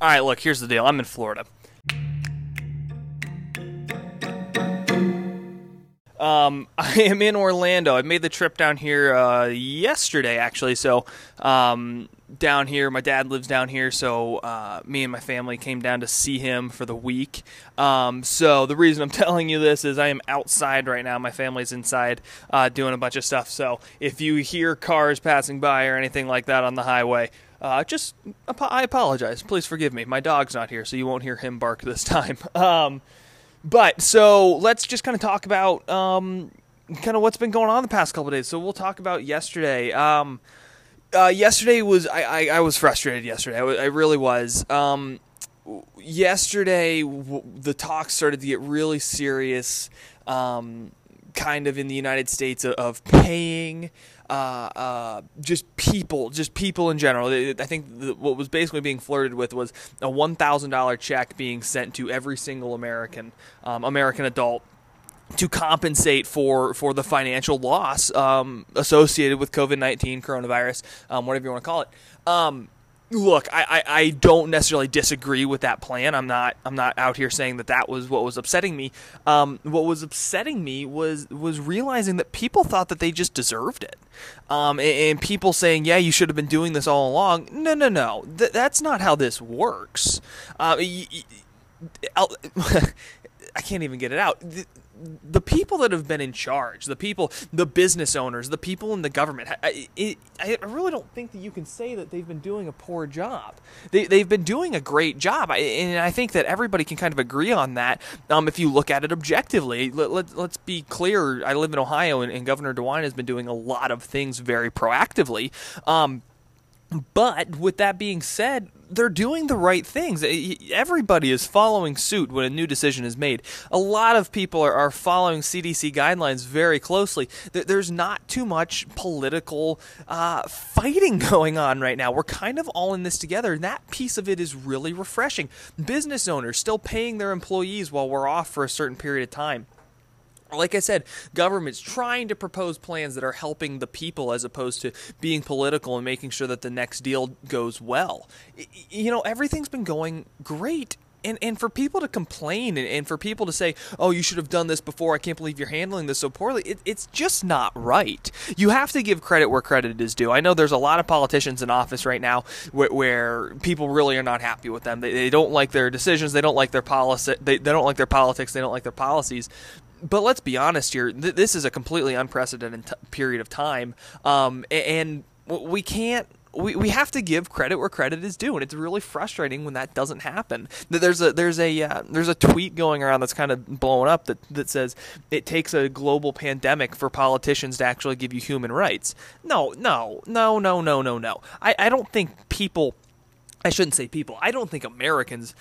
All right, look, here's the deal. I'm in Florida. Um, I am in Orlando. I made the trip down here uh, yesterday, actually. So, um, down here, my dad lives down here, so uh, me and my family came down to see him for the week. Um, so the reason I'm telling you this is I am outside right now. My family's inside uh, doing a bunch of stuff. So if you hear cars passing by or anything like that on the highway, uh, just I apologize. Please forgive me. My dog's not here, so you won't hear him bark this time. Um, but so let's just kind of talk about um, kind of what's been going on the past couple days. So we'll talk about yesterday. Um, uh, yesterday was I, I, I, was frustrated yesterday. I, w- I really was. Um, yesterday w- the talk started to get really serious. Um, kind of in the United States of, of paying uh, uh, just people, just people in general. I think the, what was basically being flirted with was a one thousand dollar check being sent to every single American um, American adult to compensate for for the financial loss um, associated with COVID nineteen coronavirus, um, whatever you want to call it. Um, look, I, I, I, don't necessarily disagree with that plan. I'm not I'm not out here saying that that was what was upsetting me. Um, what was upsetting me was was realizing that people thought that they just deserved it, um, and, and, people saying, "Yeah, you should have been doing this all along." No, no, no. Th- that's not how this works. Uh, y- y- I can't even get it out. The, the people that have been in charge, the people, the business owners, the people in the government, I, it, I really don't think that you can say that they've been doing a poor job. They, they've been doing a great job. I, and I think that everybody can kind of agree on that um, if you look at it objectively. Let, let, us be clear. I live in Ohio, and, and, Governor DeWine has been doing a lot of things very proactively. Um, but with that being said, they're doing the right things. Everybody is following suit when a new decision is made. A lot of people are, are following CDC guidelines very closely. There's not too much political uh, fighting going on right now. We're kind of all in this together, and that piece of it is really refreshing. Business owners still paying their employees while we're off for a certain period of time like I said, government's trying to propose plans that are helping the people as opposed to being political and making sure that the next deal goes well. You know, everything's been going great. And, and for people to complain and, and for people to say, oh, you should have done this before, I can't believe you're handling this so poorly, it, it's just not right. You have to give credit where credit is due. I know there's a lot of politicians in office right now where, where people really are not happy with them. They, they don't like their decisions, they don't like their policy, they, they don't like their politics, they don't like their policies but let's be honest here. Th- this is a completely unprecedented t- period of time, um, and we can't. We, we have to give credit where credit is due, and it's really frustrating when that doesn't happen. There's a there's a uh, there's a tweet going around that's kind of blowing up that that says it takes a global pandemic for politicians to actually give you human rights. No, no, no, no, no, no, no. I, I don't think people I shouldn't say people. I don't think Americans,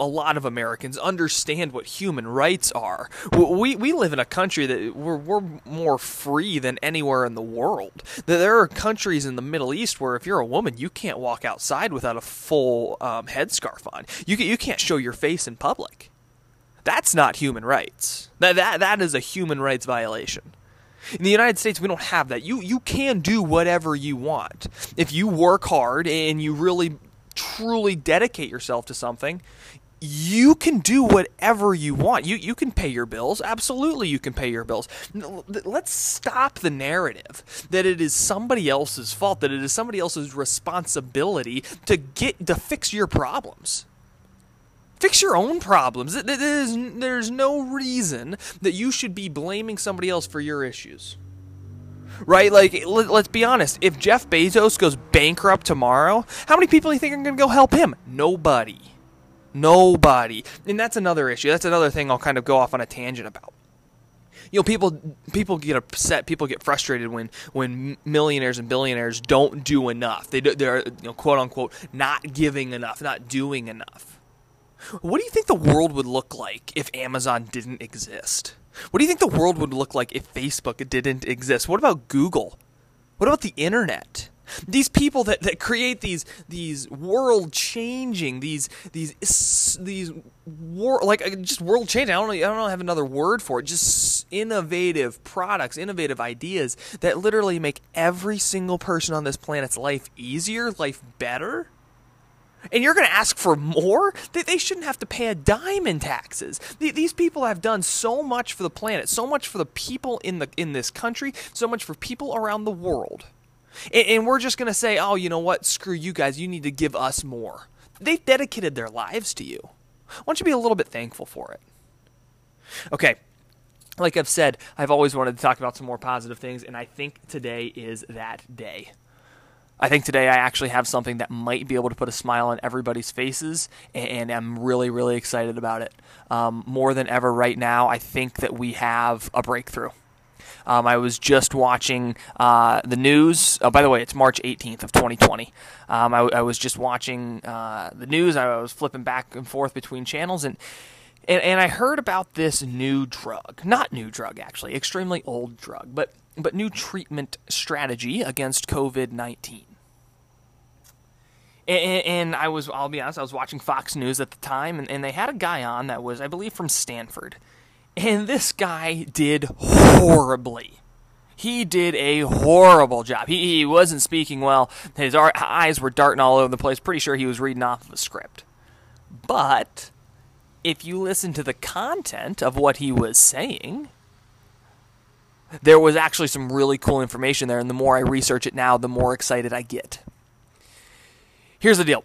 a lot of Americans, understand what human rights are. We, we live in a country that we're, we're more free than anywhere in the world. There are countries in the Middle East where if you're a woman, you can't walk outside without a full um, headscarf on. You, you can't show your face in public. That's not human rights. That, that, that is a human rights violation. In the United States, we don't have that. You you can do whatever you want if you work hard and you really truly dedicate yourself to something, you can do whatever you want. You you can pay your bills. Absolutely, you can pay your bills. Let's stop the narrative that it is somebody else's fault, that it is somebody else's responsibility to get to fix your problems. Fix your own problems. There's, there's no reason that you should be blaming somebody else for your issues right? Like, let, us be honest. If Jeff Bezos goes bankrupt tomorrow, how many people do you think are going to go help him? Nobody. Nobody. And that's another issue. That's another thing I'll kind of go off on a tangent about. You know, people people get upset, people get frustrated when when millionaires and billionaires don't do enough. They they're you know, quote unquote not giving enough, not doing enough. What do you think the world would look like if Amazon didn't exist? What do you think the world would look like if Facebook didn't exist? What about Google? What about the internet? These people that, that create these these world changing these these these war like uh, just world changing. I don't I don't know, have another word for it. Just innovative products, innovative ideas that literally make every single person on this planet's life easier, life better. And you're going to ask for more? They, they shouldn't have to pay a dime in taxes. These people have done so much for the planet, so much for the people in the in this country, so much for people around the world. And, and we're just going to say, oh, you know what? Screw you guys. You need to give us more. They've dedicated their lives to you. Why don't you be a little bit thankful for it? Okay, like I've said, I've always wanted to talk about some more positive things, and I think today is that day. I think today I actually have something that might be able to put a smile on everybody's faces, and I'm really, really excited about it. Um, more than ever right now, I think that we have a breakthrough. Um, I was just watching uh, the news. Oh, by the way, it's March 18th of 2020. Um, I, I, was just watching uh, the news. I was flipping back and forth between channels, and, and and I heard about this new drug. Not new drug, actually, extremely old drug, but but new treatment strategy against COVID 19. And, and, I was, I'll be honest, I was watching Fox News at the time, and, and they had a guy on that was, I believe, from Stanford. And this guy did horribly. He did a horrible job. He, he wasn't speaking well. His eyes were darting all over the place. Pretty sure he was reading off of a script. But if you listen to the content of what he was saying, there was actually some really cool information there. And the more I research it now, the more excited I get. Here's the deal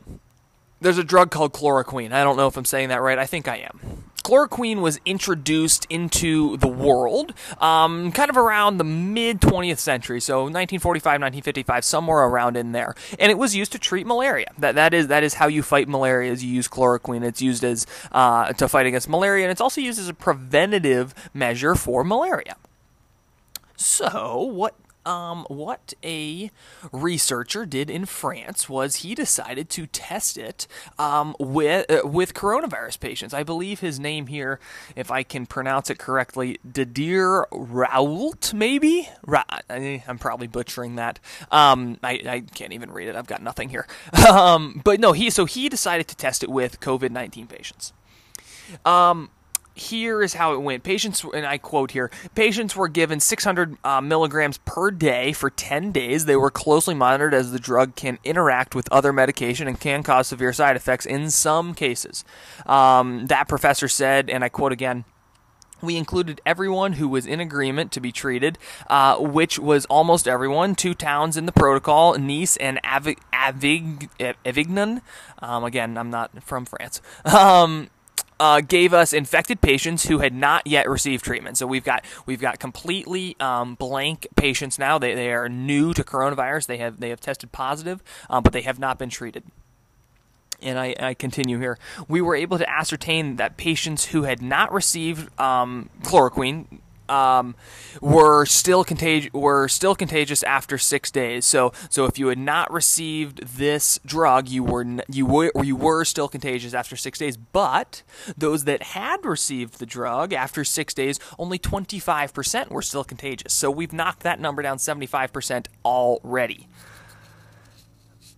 there's a drug called chloroquine. I don't know if I'm saying that right. I think I am. Chloroquine was introduced into the world um, kind of around the mid 20th century, so 1945, 1955, somewhere around in there, and it was used to treat malaria. That that is that is how you fight malaria. Is you use chloroquine. It's used as uh, to fight against malaria, and it's also used as a preventative measure for malaria. So, what um, what a researcher did in France was he decided to test it um, with uh, with coronavirus patients. I believe his name here, if I can pronounce it correctly, Didier Raoult, maybe. Ra- I'm probably butchering that. Um, I, I, can't even read it. I've got nothing here. Um, but no, he so he decided to test it with COVID nineteen patients. Um, here is how it went. Patients, and I quote here, patients were given 600 uh, milligrams per day for 10 days. They were closely monitored as the drug can interact with other medication and can cause severe side effects in some cases. Um, that professor said, and I quote again, we included everyone who was in agreement to be treated, uh, which was almost everyone. Two towns in the protocol, Nice and Avig- Avig- Avignon. Um, again, I'm not from France. Um, uh, gave us infected patients who had not yet received treatment. So we've got we've got completely um, blank patients now. They, they are new to coronavirus. They have they have tested positive, uh, but they have not been treated. And I, I, continue here. We were able to ascertain that patients who had not received um, chloroquine, um, were still contag- were still contagious after six days. So so if you had not received this drug, you were n- you were you were still contagious after six days. But those that had received the drug after six days, only 25% were still contagious. So we've knocked that number down 75% already.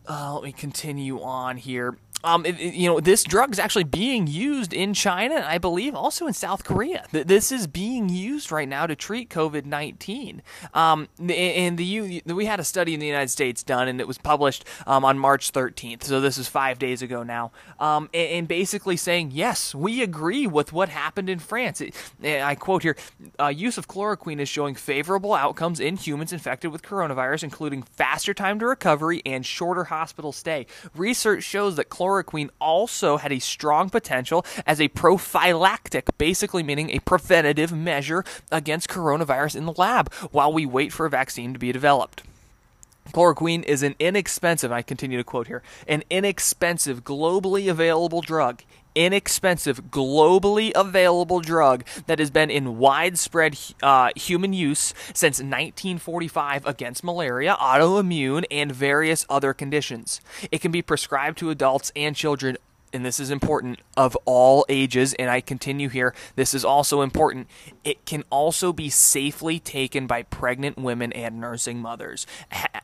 Uh, let me continue on here. Um, it, you know, this drug is actually being used in China, and I believe also in South Korea. This is being used right now to treat COVID nineteen. Um, and the we had a study in the United States done, and it was published um, on March thirteenth. So this is five days ago now. Um, and, basically saying yes, we agree with what happened in France. It, I quote here: uh, "Use of chloroquine is showing favorable outcomes in humans infected with coronavirus, including faster time to recovery and shorter hospital stay. Research shows that chloroquine chloroquine also had a strong potential as a prophylactic, basically meaning a preventative measure against coronavirus in the lab while we wait for a vaccine to be developed. Chloroquine is an inexpensive, I continue to quote here, an inexpensive, globally available drug inexpensive, globally available drug that has been in widespread uh, human use since 1945 against malaria, autoimmune, and various other conditions. It can be prescribed to adults and children and this is important, of all ages, and I continue here, this is also important. It can also be safely taken by pregnant women and nursing mothers,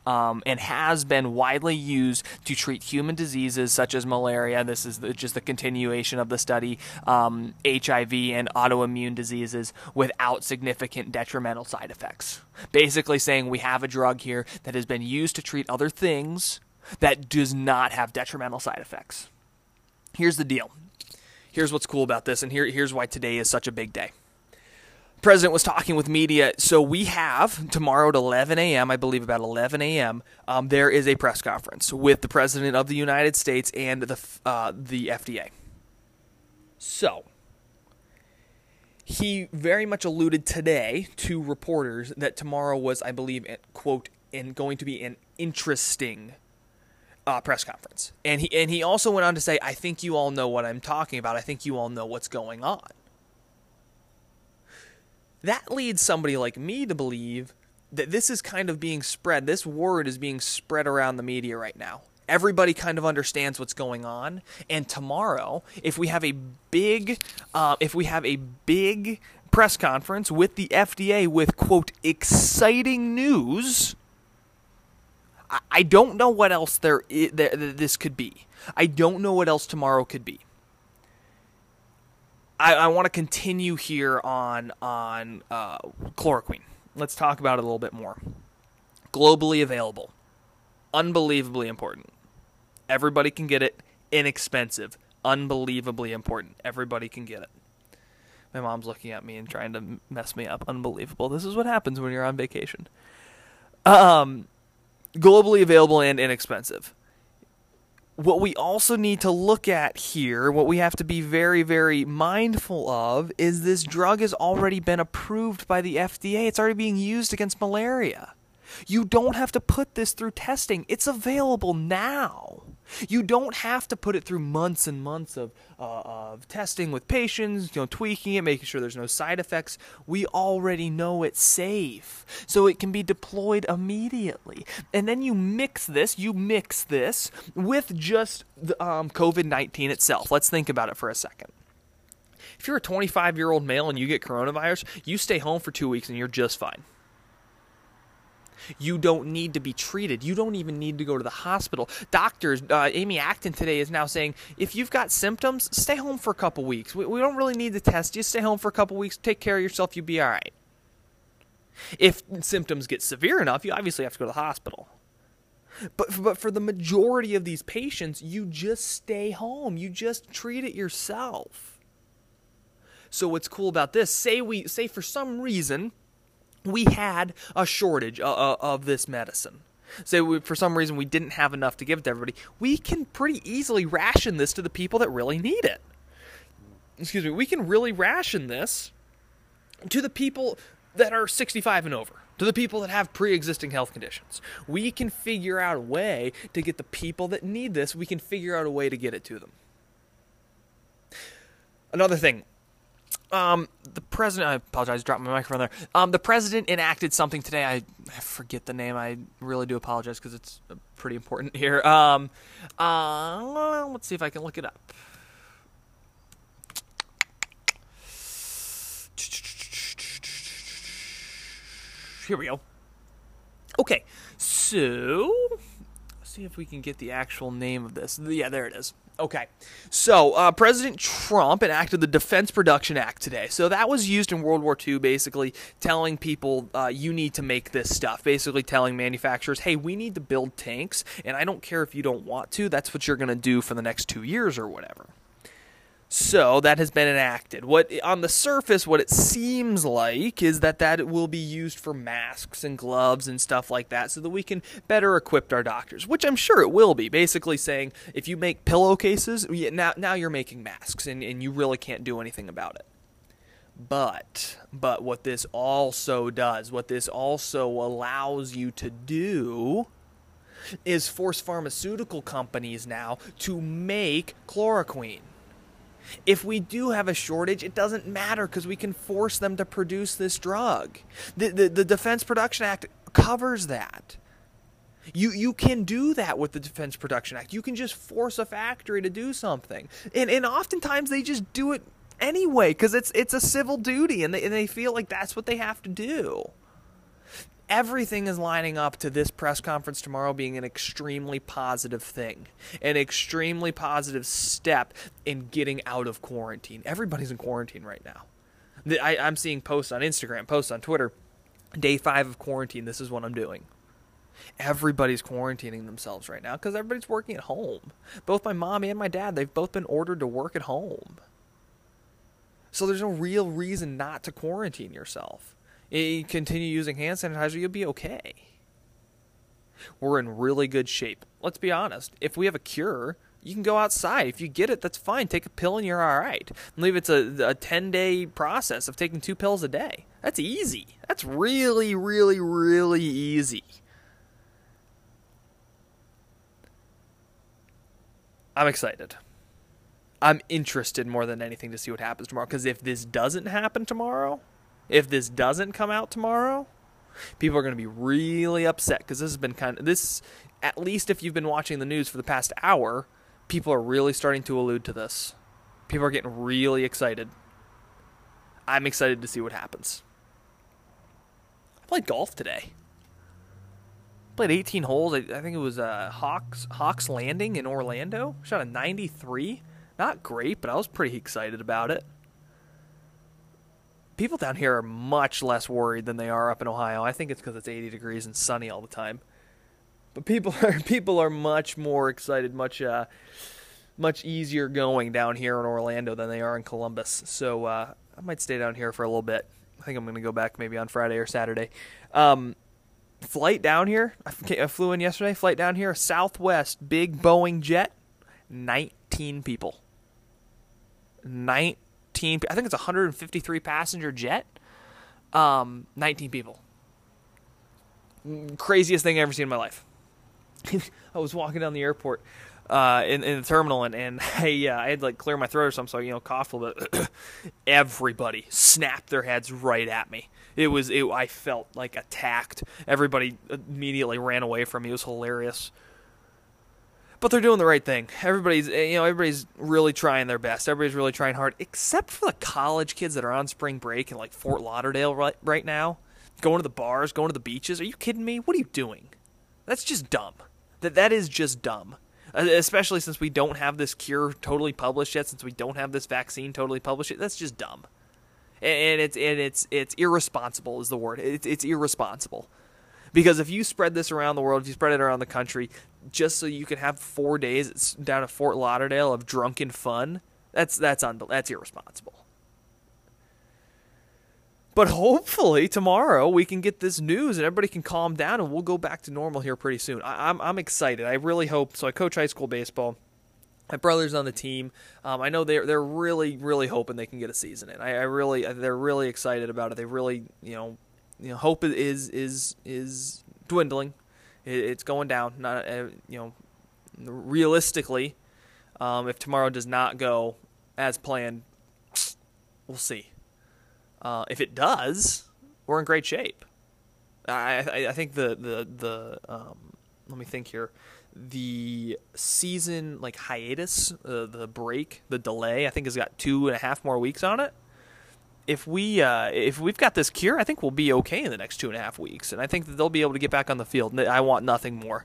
um, and has been widely used to treat human diseases such as malaria. This is the, just the continuation of the study, um, HIV and autoimmune diseases without significant detrimental side effects. Basically, saying we have a drug here that has been used to treat other things that does not have detrimental side effects. Here's the deal. Here's what's cool about this, and here, here's why today is such a big day. President was talking with media. So we have tomorrow at 11 a.m., I believe about 11 a.m., um, there is a press conference with the President of the United States and the, uh, the FDA. So he very much alluded today to reporters that tomorrow was, I believe, quote, and going to be an interesting uh, press conference. And he and he also went on to say, "I think you all know what I'm talking about. I think you all know what's going on." That leads somebody like me to believe that this is kind of being spread. This word is being spread around the media right now. Everybody kind of understands what's going on. And tomorrow, if we have a big, uh, if we have a big press conference with the FDA with quote exciting news, I, don't know what else there, there this could be. I don't know what else tomorrow could be. I, I want to continue here on on uh, chloroquine. Let's talk about it a little bit more. Globally available, unbelievably important. Everybody can get it. Inexpensive, unbelievably important. Everybody can get it. My mom's looking at me and trying to mess me up. Unbelievable. This is what happens when you're on vacation. Um, globally available and inexpensive what we also need to look at here, what we have to be very, very mindful of, is this drug has already been approved by the FDA. It's already being used against malaria. You don't have to put this through testing, it's available now. You don't have to put it through months and months of, uh, of testing with patients, you know, tweaking it, making sure there's no side effects. We already know it's safe, so it can be deployed immediately. And then you mix this, you mix this with just the, um, COVID 19 itself. Let's think about it for a second. If you're a 25 year old male and you get coronavirus, you stay home for two weeks and you're just fine. You don't need to be treated. You don't even need to go to the hospital. Doctors, uh, Amy Acton today is now saying if you've got symptoms, stay home for a couple weeks. We, we don't really need the test. Just stay home for a couple weeks. Take care of yourself. You'll be all right. If symptoms get severe enough, you obviously have to go to the hospital. But, but for the majority of these patients, you just stay home. You just treat it yourself. So what's cool about this? Say we say for some reason we had a shortage of this medicine. So we, for some reason we didn't have enough to give to everybody. We can pretty easily ration this to the people that really need it. Excuse me. We can really ration this to the people that are 65 and over, to the people that have pre-existing health conditions. We can figure out a way to get the people that need this. We can figure out a way to get it to them. Another thing, um, the president, I apologize, dropped my microphone there. Um, the president enacted something today. I, I forget the name. I really do apologize because it's pretty important here. Um, uh, let's see if I can look it up. Here we go. Okay, so let's see if we can get the actual name of this. Yeah, there it is. Okay, so uh, President Trump enacted the Defense Production Act today. So that was used in World War II, basically telling people uh, you need to make this stuff. Basically, telling manufacturers, hey, we need to build tanks, and I don't care if you don't want to. That's what you're going to do for the next two years or whatever. So that has been enacted. What on the surface, what it seems like is that that will be used for masks and gloves and stuff like that, so that we can better equip our doctors. Which I'm sure it will be. Basically saying if you make pillowcases, now now you're making masks, and, and you really can't do anything about it. But but what this also does, what this also allows you to do is force pharmaceutical companies now to make chloroquine if we do have a shortage, it doesn't matter because we can force them to produce this drug. The, the, the Defense Production Act covers that. You you can do that with the Defense Production Act. You can just force a factory to do something, and and oftentimes they just do it anyway because it's it's a civil duty, and they and they feel like that's what they have to do everything is lining up to this press conference tomorrow being an extremely positive thing, an extremely positive step in getting out of quarantine. Everybody's in quarantine right now. I, am seeing posts on Instagram, posts on Twitter. Day five of quarantine. This is what I'm doing. Everybody's quarantining themselves right now because everybody's working at home. Both my mom and my dad, they've both been ordered to work at home. So there's no real reason not to quarantine yourself. You continue using hand sanitizer, you'll be okay. We're in really good shape. Let's be honest. If we have a cure, you can go outside. If you get it, that's fine. Take a pill and you're all right. I believe it's a, a 10 day process of taking two pills a day. That's easy. That's really, really, really easy. I'm excited. I'm interested more than anything to see what happens tomorrow. Because if this doesn't happen tomorrow, if this doesn't come out tomorrow, people are going to be really upset because this has been kind of this. At least if you've been watching the news for the past hour, people are really starting to allude to this. People are getting really excited. I'm excited to see what happens. I played golf today. Played 18 holes. I, I think it was uh, Hawks Hawks Landing in Orlando. Shot a 93. Not great, but I was pretty excited about it. People down here are much less worried than they are up in Ohio. I think it's because it's 80 degrees and sunny all the time. But people are people are much more excited, much uh, much easier going down here in Orlando than they are in Columbus. So uh, I might stay down here for a little bit. I think I'm going to go back maybe on Friday or Saturday. Um, flight down here. I flew in yesterday. Flight down here. Southwest big Boeing jet. 19 people. 19 I think it's a 153 passenger jet. Um, 19 people. Craziest thing I've ever seen in my life. I was walking down the airport uh, in, in the terminal and, and I, uh, I had like clear my throat or something, so you know, coughed a little bit. Everybody snapped their heads right at me. It was it, I felt like attacked. Everybody immediately ran away from me. It was hilarious but they're doing the right thing. Everybody's eh, you know everybody's really trying their best. Everybody's really trying hard, except for the college kids that are on spring break in like Fort Lauderdale right right now, going to the bars, going to the beaches. Are you kidding me? What are you doing? That's just dumb. That that is just dumb. Uh, especially since we don't have this cure totally published yet, since we don't have this vaccine totally published yet. That's just dumb. And it's and it's it's irresponsible is the word. It's it's irresponsible. Because if you spread this around the world, if you spread it around the country, just so you can have four days down at Fort Lauderdale of drunken fun, that's that's un- that's irresponsible. But hopefully tomorrow we can get this news and everybody can calm down and we'll go back to normal here pretty soon. I, am I'm, I'm excited. I really hope. So I coach high school baseball. My brother's on the team. Um, I know they're they're really really hoping they can get a season in. I, I really they're really excited about it. They really you know you know hope is is is dwindling. It's going down. Not uh, you know realistically, um, if tomorrow does not go as planned, we'll see. Uh, if it does, we're in great shape. I I, I think the the the um, let me think here. The season like hiatus, uh, the break, the delay, I think has got two and a half more weeks on it if we uh, if we've got this cure, I think we'll be okay in the next two and a half weeks, and I think that they'll be able to get back on the field. I want nothing more.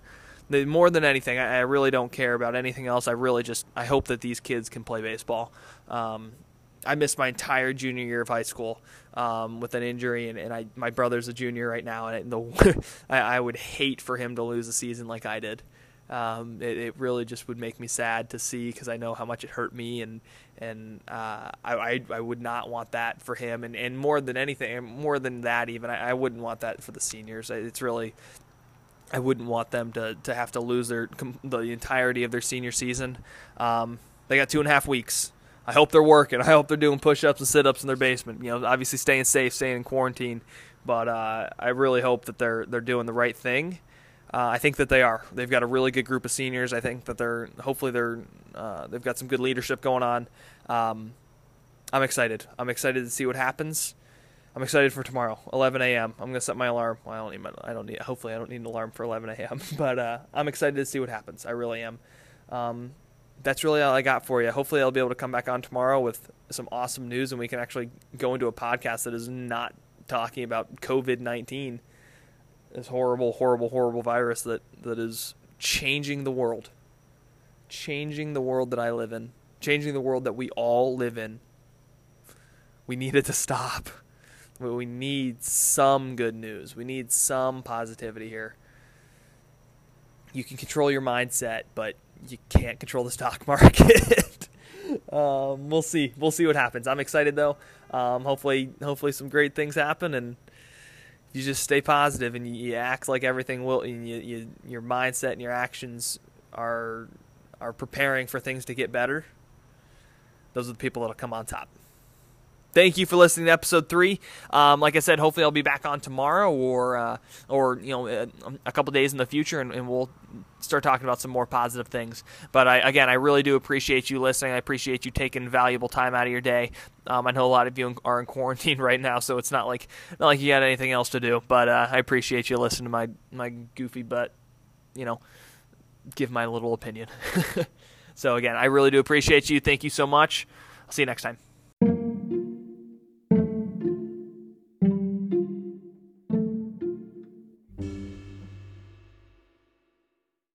More than anything, I really don't care about anything else. I really just I hope that these kids can play baseball. Um, I missed my entire junior year of high school um, with an injury, and, and I my brother's a junior right now, and the I, I would hate for him to lose a season like I did. Um, it, it, really just would make me sad to see because I know how much it hurt me, and and uh, I, I, I would not want that for him, and, and more than anything, more than that even, I, I wouldn't want that for the seniors. It's really, I wouldn't want them to, to have to lose their the entirety of their senior season. Um, they got two and a half weeks. I hope they're working. I hope they're doing push-ups and sit-ups in their basement. You know, obviously staying safe, staying in quarantine, but uh, I really hope that they're they're doing the right thing uh, I think that they are. They've got a really good group of seniors. I think that they're hopefully they're uh, they've got some good leadership going on. Um, I'm excited. I'm excited to see what happens. I'm excited for tomorrow, 11 a.m. I'm gonna set my alarm. Well, I don't need. My, I don't need. Hopefully, I don't need an alarm for 11 a.m. But uh, I'm excited to see what happens. I really am. Um, that's really all I got for you. Hopefully, I'll be able to come back on tomorrow with some awesome news, and we can actually go into a podcast that is not talking about COVID 19 this horrible, horrible, horrible virus that, that is changing the world. Changing the world that I live in. Changing the world that we all live in. We need it to stop. We need some good news. We need some positivity here. you can control your mindset, but you can't control the stock market. um, we'll see. We'll see what happens. I'm excited though. Um, hopefully, hopefully some great things happen, and you just stay positive and you, you act like everything will. And you, you, your mindset and your actions are are preparing for things to get better. Those are the people that'll come on top thank you for listening to episode three. Um, like I said, hopefully I'll be back on tomorrow or uh, or you know a, a couple days in the future, and, and, we'll start talking about some more positive things. But I, again, I really do appreciate you listening. I appreciate you taking valuable time out of your day. Um, I know a lot of you are in quarantine right now, so it's not like not like you got anything else to do. But uh, I appreciate you listening to my my goofy butt, you know give my little opinion. so again, I really do appreciate you. Thank you so much. I'll see you next time.